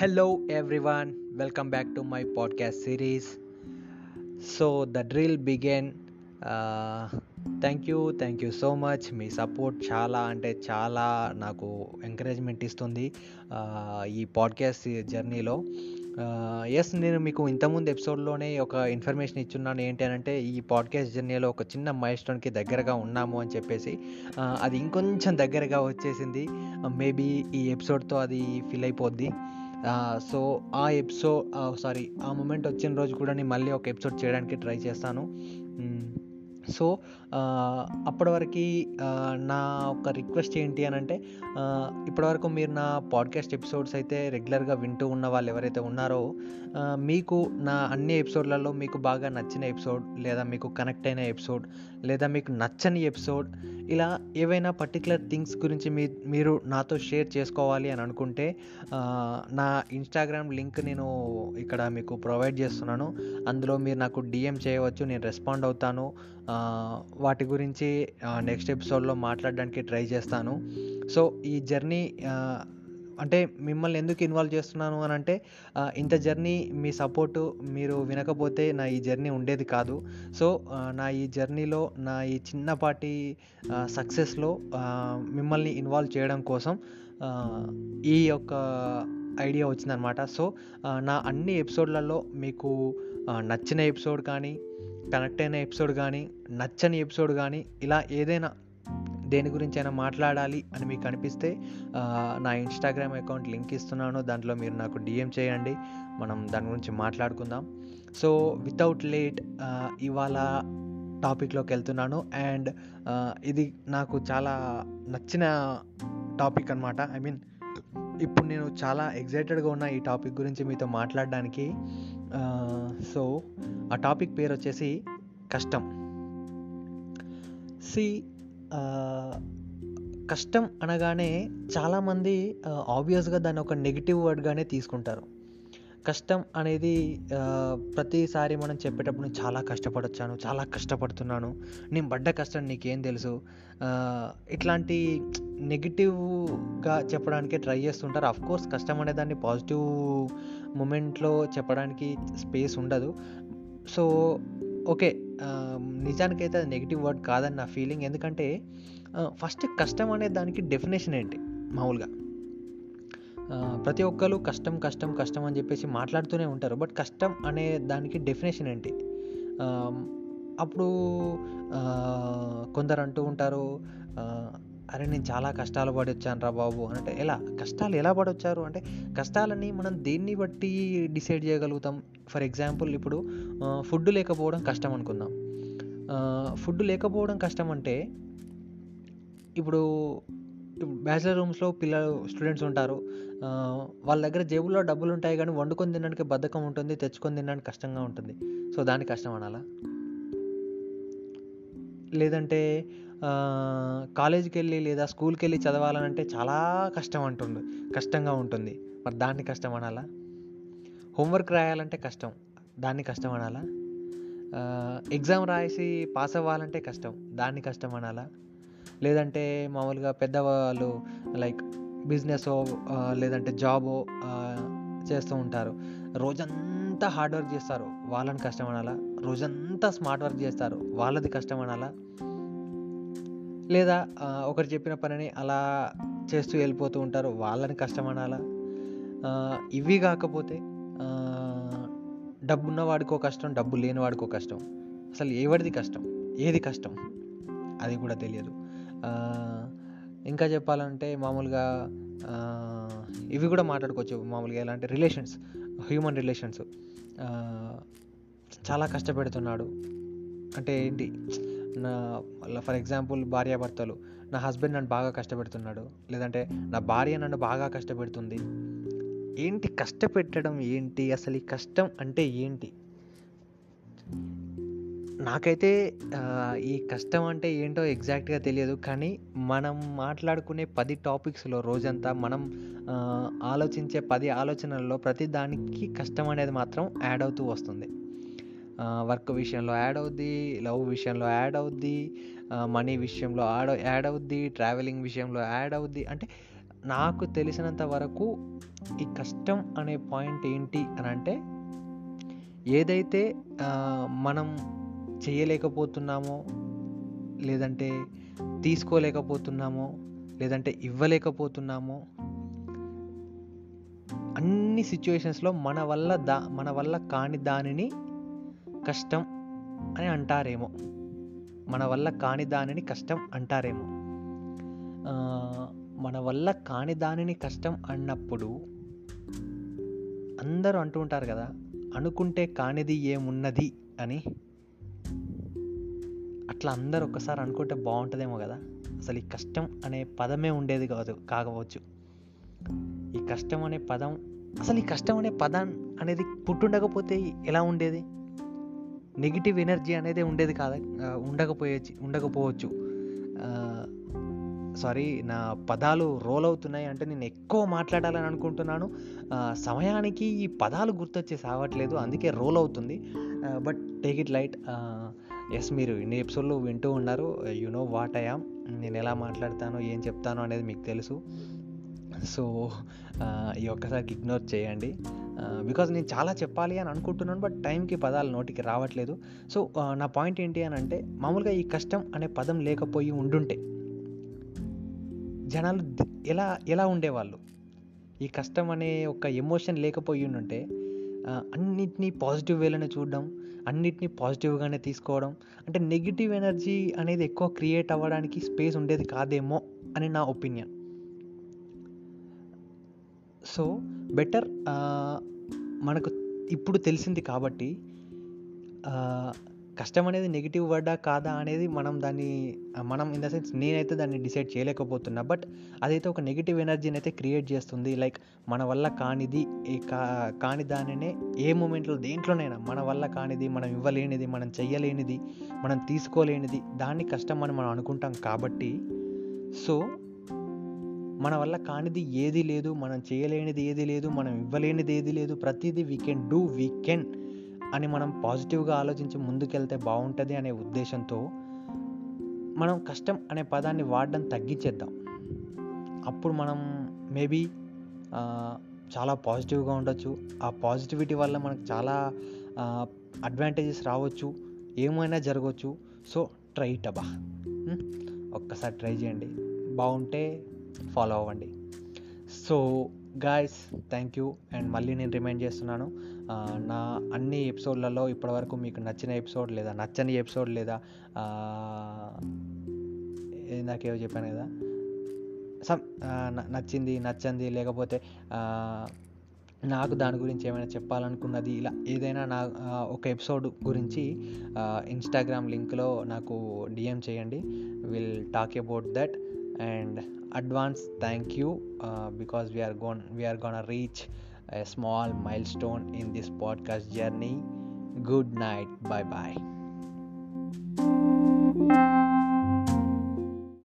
Hello, everyone. Welcome back to my podcast series. So, the drill began. Thank you thank you so much me support చాలా అంటే చాలా నాకు encouragement ఇస్తుంది uh, ఈ podcast జర్నీలో yes నేను మీకు ఇంతకుముందు ఎపిసోడ్లోనే ఒక ఇన్ఫర్మేషన్ ఇచ్చున్నాను ఏంటి అని అంటే ఈ పాడ్కాస్ట్ జర్నీలో ఒక చిన్న మైల్ స్టోన్కి దగ్గరగా ఉన్నాము అని చెప్పేసి uh, అది ఇంకొంచెం దగ్గరగా వచ్చేసింది uh, మేబీ ఈ ఎపిసోడ్తో అది ఫిల్ అయిపోద్ది సో ఆ ఎపిసోడ్ సారీ ఆ మూమెంట్ వచ్చిన రోజు కూడా నేను మళ్ళీ ఒక ఎపిసోడ్ చేయడానికి ట్రై చేస్తాను. సో అప్పటివరకు నా ఒక రిక్వెస్ట్ ఏంటి అని అంటే ఇప్పటివరకు మీరు నా పాడ్కాస్ట్ ఎపిసోడ్స్ అయితే రెగ్యులర్గా వింటూ ఉన్న వాళ్ళు ఎవరైతే ఉన్నారో మీకు నా అన్ని ఎపిసోడ్లలో మీకు బాగా నచ్చిన ఎపిసోడ్ లేదా మీకు కనెక్ట్ అయిన ఎపిసోడ్ లేదా మీకు నచ్చని ఎపిసోడ్ ఇలా ఏవైనా పర్టికులర్ థింగ్స్ గురించి మీ మీరు నాతో షేర్ చేసుకోవాలి అని అనుకుంటే నా ఇన్స్టాగ్రామ్ లింక్ నేను ఇక్కడ మీకు ప్రొవైడ్ చేస్తున్నాను. అందులో మీరు నాకు డిఎం చేయవచ్చు నేను రెస్పాండ్ అవుతాను. వాటి గురించి నెక్స్ట్ ఎపిసోడ్లో మాట్లాడడానికి ట్రై చేస్తాను. సో ఈ జర్నీ అంటే మిమ్మల్ని ఎందుకు ఇన్వాల్వ్ చేస్తున్నాను అని అంటే ఇంత జర్నీ మీ సపోర్టు మీరు వినకపోతే నా ఈ జర్నీ ఉండేది కాదు. సో నా ఈ జర్నీలో నా ఈ చిన్నపాటి సక్సెస్లో మిమ్మల్ని ఇన్వాల్వ్ చేయడం కోసం ఈ యొక్క ఐడియా వచ్చిందనమాట సో నా అన్ని ఎపిసోడ్లలో మీకు నచ్చిన ఎపిసోడ్ కానీ కనెక్ట్ అయిన ఎపిసోడ్ కానీ నచ్చని ఎపిసోడ్ కానీ ఇలా ఏదైనా దేని గురించి అయినా మాట్లాడాలి అని మీకు అనిపిస్తే నా ఇన్స్టాగ్రామ్ అకౌంట్ లింక్ ఇస్తున్నాను. దాంట్లో మీరు నాకు డిఎం చేయండి. మనం దాని గురించి మాట్లాడుకుందాం. సో వితౌట్ లేట్ ఇవాళ టాపిక్లోకి వెళ్తున్నాను. అండ్ ఇది నాకు చాలా నచ్చిన టాపిక్ అనమాట ఐ మీన్ ఇప్పుడు నేను చాలా ఎగ్జైటెడ్గా ఉన్న ఈ టాపిక్ గురించి మీతో మాట్లాడడానికి సో ఆ టాపిక్ పేరు వచ్చేసి కష్టం. సి కష్టం అనగానే చాలామంది ఆబ్వియస్గా దాన్ని ఒక నెగిటివ్ వర్డ్గానే తీసుకుంటారు. కష్టం అనేది ప్రతిసారి మనం చెప్పేటప్పుడు నేను చాలా కష్టపడొచ్చాను చాలా కష్టపడుతున్నాను నేను పడ్డ కష్టం నీకేం తెలుసు? ఇట్లాంటి నెగిటివ్గా చెప్పడానికే ట్రై చేస్తుంటారు. అఫ్ కోర్స్ కష్టం అనే దాన్ని పాజిటివ్ మూమెంట్లో చెప్పడానికి స్పేస్ ఉండదు. సో ఓకే నిజానికైతే అది నెగిటివ్ వర్డ్ కాదని నా ఫీలింగ్ ఎందుకంటే ఫస్ట్ కష్టం అనే దానికి డెఫినేషన్ ఏంటి? మామూలుగా. ప్రతి ఒక్కరు కష్టం కష్టం కష్టం అని చెప్పేసి మాట్లాడుతూనే ఉంటారు. బట్ కష్టం అనే దానికి డెఫినేషన్ ఏంటి? అప్పుడు కొందరు అంటూ ఉంటారు అరే నేను చాలా కష్టాలు పడొచ్చాను రా బాబు అంటే ఎలా? కష్టాలు ఎలా పడొచ్చారు? అంటే కష్టాలని మనం దేన్ని బట్టి డిసైడ్ చేయగలుగుతాం? ఫర్ ఎగ్జాంపుల్ ఇప్పుడు ఫుడ్ లేకపోవడం కష్టం అనుకుందాం. ఫుడ్ లేకపోవడం కష్టం అంటే ఇప్పుడు బ్యాచిలర్ రూమ్స్లో పిల్లలు స్టూడెంట్స్ ఉంటారు. వాళ్ళ దగ్గర జేబుల్లో డబ్బులు ఉంటాయి కానీ వండుకొని తినడానికి బద్ధకం ఉంటుంది తెచ్చుకొని తినడానికి కష్టంగా ఉంటుంది. సో దానికి కష్టం అనాలా? లేదంటే కాలేజీకి వెళ్ళి లేదా స్కూల్కి వెళ్ళి చదవాలనంటే చాలా కష్టం అంటుంది కష్టంగా ఉంటుంది. మరి దాన్ని కష్టం అనాలా? హోంవర్క్ రాయాలంటే కష్టం. దాన్ని కష్టం అనాలా? ఎగ్జామ్ రాసి పాస్ అవ్వాలంటే కష్టం. దాన్ని కష్టం అనాలా? లేదంటే మామూలుగా పెద్దవాళ్ళు లైక్ బిజినెస్ లేదంటే జాబో చేస్తూ ఉంటారు. రోజంతా హార్డ్ వర్క్ చేస్తారు. వాళ్ళని కష్టం అనాలా? రోజంతా స్మార్ట్ వర్క్ చేస్తారు. వాళ్ళది కష్టం అనాలా లేదా ఒకరు చెప్పిన పనిని అలా చేస్తూ వెళ్ళిపోతూ ఉంటారు. వాళ్ళని కష్టం అనాలా ఇవి కాకపోతే డబ్బున్న వాడికో కష్టం డబ్బు లేని వాడికో కష్టం. అసలు ఎవరిది కష్టం? ఏది కష్టం? అది కూడా తెలియదు. ఇంకా చెప్పాలంటే మామూలుగా ఇవి కూడా మాట్లాడుకోవచ్చు. మామూలుగా ఎలా అంటే రిలేషన్స్? Human relations. చాలా కష్టపెడుతున్నాడు. అంటే ఏంటి? నా ఫర్ ఎగ్జాంపుల్ భార్యాభర్తలు నా హస్బెండ్ నన్ను బాగా కష్టపెడుతున్నాడు. లేదంటే నా భార్య నన్ను బాగా కష్టపెడుతుంది. ఏంటి కష్టపెట్టడం ఏంటి? అసలు ఈ కష్టం అంటే ఏంటి? నాకైతే ఈ కష్టం అంటే ఏంటో ఎగ్జాక్ట్గా తెలియదు. కానీ మనం మాట్లాడుకునే పది టాపిక్స్లో రోజంతా మనం ఆలోచించే పది ఆలోచనల్లో ప్రతి దానికి కష్టం అనేది మాత్రం యాడ్ అవుతూ వస్తుంది. వర్క్ విషయంలో యాడ్ అవుద్ది లవ్ విషయంలో యాడ్ అవుద్ది మనీ విషయంలో యాడ్ యాడ్ అవుద్ది ట్రావెలింగ్ విషయంలో యాడ్ అవుద్ది. అంటే నాకు తెలిసినంత వరకు ఈ కష్టం అనే పాయింట్ ఏంటి అని అంటే ఏదైతే మనం చేయలేకపోతున్నామో లేదంటే తీసుకోలేకపోతున్నామో లేదంటే ఇవ్వలేకపోతున్నామో అన్ని సిచ్యువేషన్స్లో మన వల్ల దా మన వల్ల కాని దానిని కష్టం అని అంటారేమో. మన వల్ల కాని దానిని కష్టం అంటారేమో. మన వల్ల కాని దానిని కష్టం అన్నప్పుడు అందరూ అంటూ ఉంటారు కదా అనుకుంటే కానిది ఏమున్నది అని. అట్లా అందరు ఒక్కసారి అనుకుంటే బాగుంటుందేమో కదా. అసలు ఈ కష్టం అనే పదమే ఉండేది కాదు కాకపోవచ్చు. ఈ కష్టం అనే పదం అసలు ఈ కష్టం అనే పదం అనేది పుట్టుండకపోతే ఎలా ఉండేది? నెగిటివ్ ఎనర్జీ అనేది ఉండేది కాదు ఉండకపోయచ్చు ఉండకపోవచ్చు. సారీ నా పదాలు రోల్ అవుతున్నాయి అంటే నేను ఎక్కువ మాట్లాడాలని అనుకుంటున్నాను. సమయానికి ఈ పదాలు గుర్తొచ్చి సావట్లేదు అందుకే రోల్ అవుతుంది. But take it light. Yes మీరు ఇన్ని ఎపిసోడ్లు వింటూ ఉన్నారు. You know what I am. నేను ఎలా మాట్లాడతాను ఏం చెప్తాను అనేది మీకు తెలుసు. సో ఈ ఒక్కసారికి ఇగ్నోర్ చేయండి. బికాజ్ నేను చాలా చెప్పాలి అని అనుకుంటున్నాను బట్ టైంకి పదాలు నోటికి రావట్లేదు. సో నా పాయింట్ ఏంటి అని అంటే మామూలుగా ఈ కష్టం అనే పదం లేకపోయి ఉండుంటే జనాలు ఎలా ఎలా ఉండేవాళ్ళు? ఈ కష్టం అనే ఒక ఎమోషన్ లేకపోయి ఉంటే అన్నిటినీ పాజిటివ్ వేలోనే చూడడం అన్నిటినీ పాజిటివ్గానే తీసుకోవడం అంటే నెగిటివ్ ఎనర్జీ అనేది ఎక్కువ క్రియేట్ అవ్వడానికి స్పేస్ ఉండేది కాదేమో అని నా ఒపీనియన్ సో బెటర్ మనకు ఇప్పుడు తెలిసింది కాబట్టి కష్టం అనేది నెగిటివ్ వర్డా కాదా అనేది మనం దాన్ని మనం ఇన్ ద సెన్స్ నేనైతే దాన్ని డిసైడ్ చేయలేకపోతున్నా. బట్ అదైతే ఒక నెగిటివ్ ఎనర్జీని అయితే క్రియేట్ చేస్తుంది. లైక్ మన వల్ల కానిది కా కాని దానినే ఏ మూమెంట్లో దేంట్లోనైనా మన వల్ల కానిది మనం ఇవ్వలేనిది మనం చెయ్యలేనిది మనం తీసుకోలేనిది దాన్ని కష్టం అని మనం అనుకుంటాం కాబట్టి సో మన వల్ల కానిది ఏది లేదు మనం చేయలేనిది ఏది లేదు మనం ఇవ్వలేనిది ఏది లేదు ప్రతిదీ we can do we can అని మనం పాజిటివ్గా ఆలోచించి ముందుకెళ్తే బాగుంటుంది అనే ఉద్దేశంతో మనం కష్టం అనే పదాన్ని వాడడం తగ్గించేద్దాం. అప్పుడు మనం మేబీ చాలా పాజిటివ్గా ఉండొచ్చు. ఆ పాజిటివిటీ వల్ల మనకు చాలా అడ్వాంటేజెస్ రావచ్చు. ఏమైనా జరగవచ్చు సో ట్రై ఇట్ అబ్బా ఒక్కసారి ట్రై చేయండి. బాగుంటే ఫాలో అవ్వండి. So guys thank you and మళ్ళీ నేను రిమైండ్ చేస్తున్నాను నా అన్ని ఎపిసోడ్లలో ఇప్పటివరకు మీకు నచ్చిన ఎపిసోడ్ లేదా నచ్చని ఎపిసోడ్ లేదా నాకేవో చెప్పాను కదా సమ్ నచ్చింది నచ్చంది లేకపోతే నాకు దాని గురించి ఏమైనా చెప్పాలనుకున్నది ఇలా ఏదైనా నా ఒక ఎపిసోడ్ గురించి ఇన్స్టాగ్రామ్ లింక్లో నాకు డిఎం చేయండి. Will talk about that and advance thank you uh, because we are going we are gonna reach a small milestone in this podcast journey. Good night. Bye bye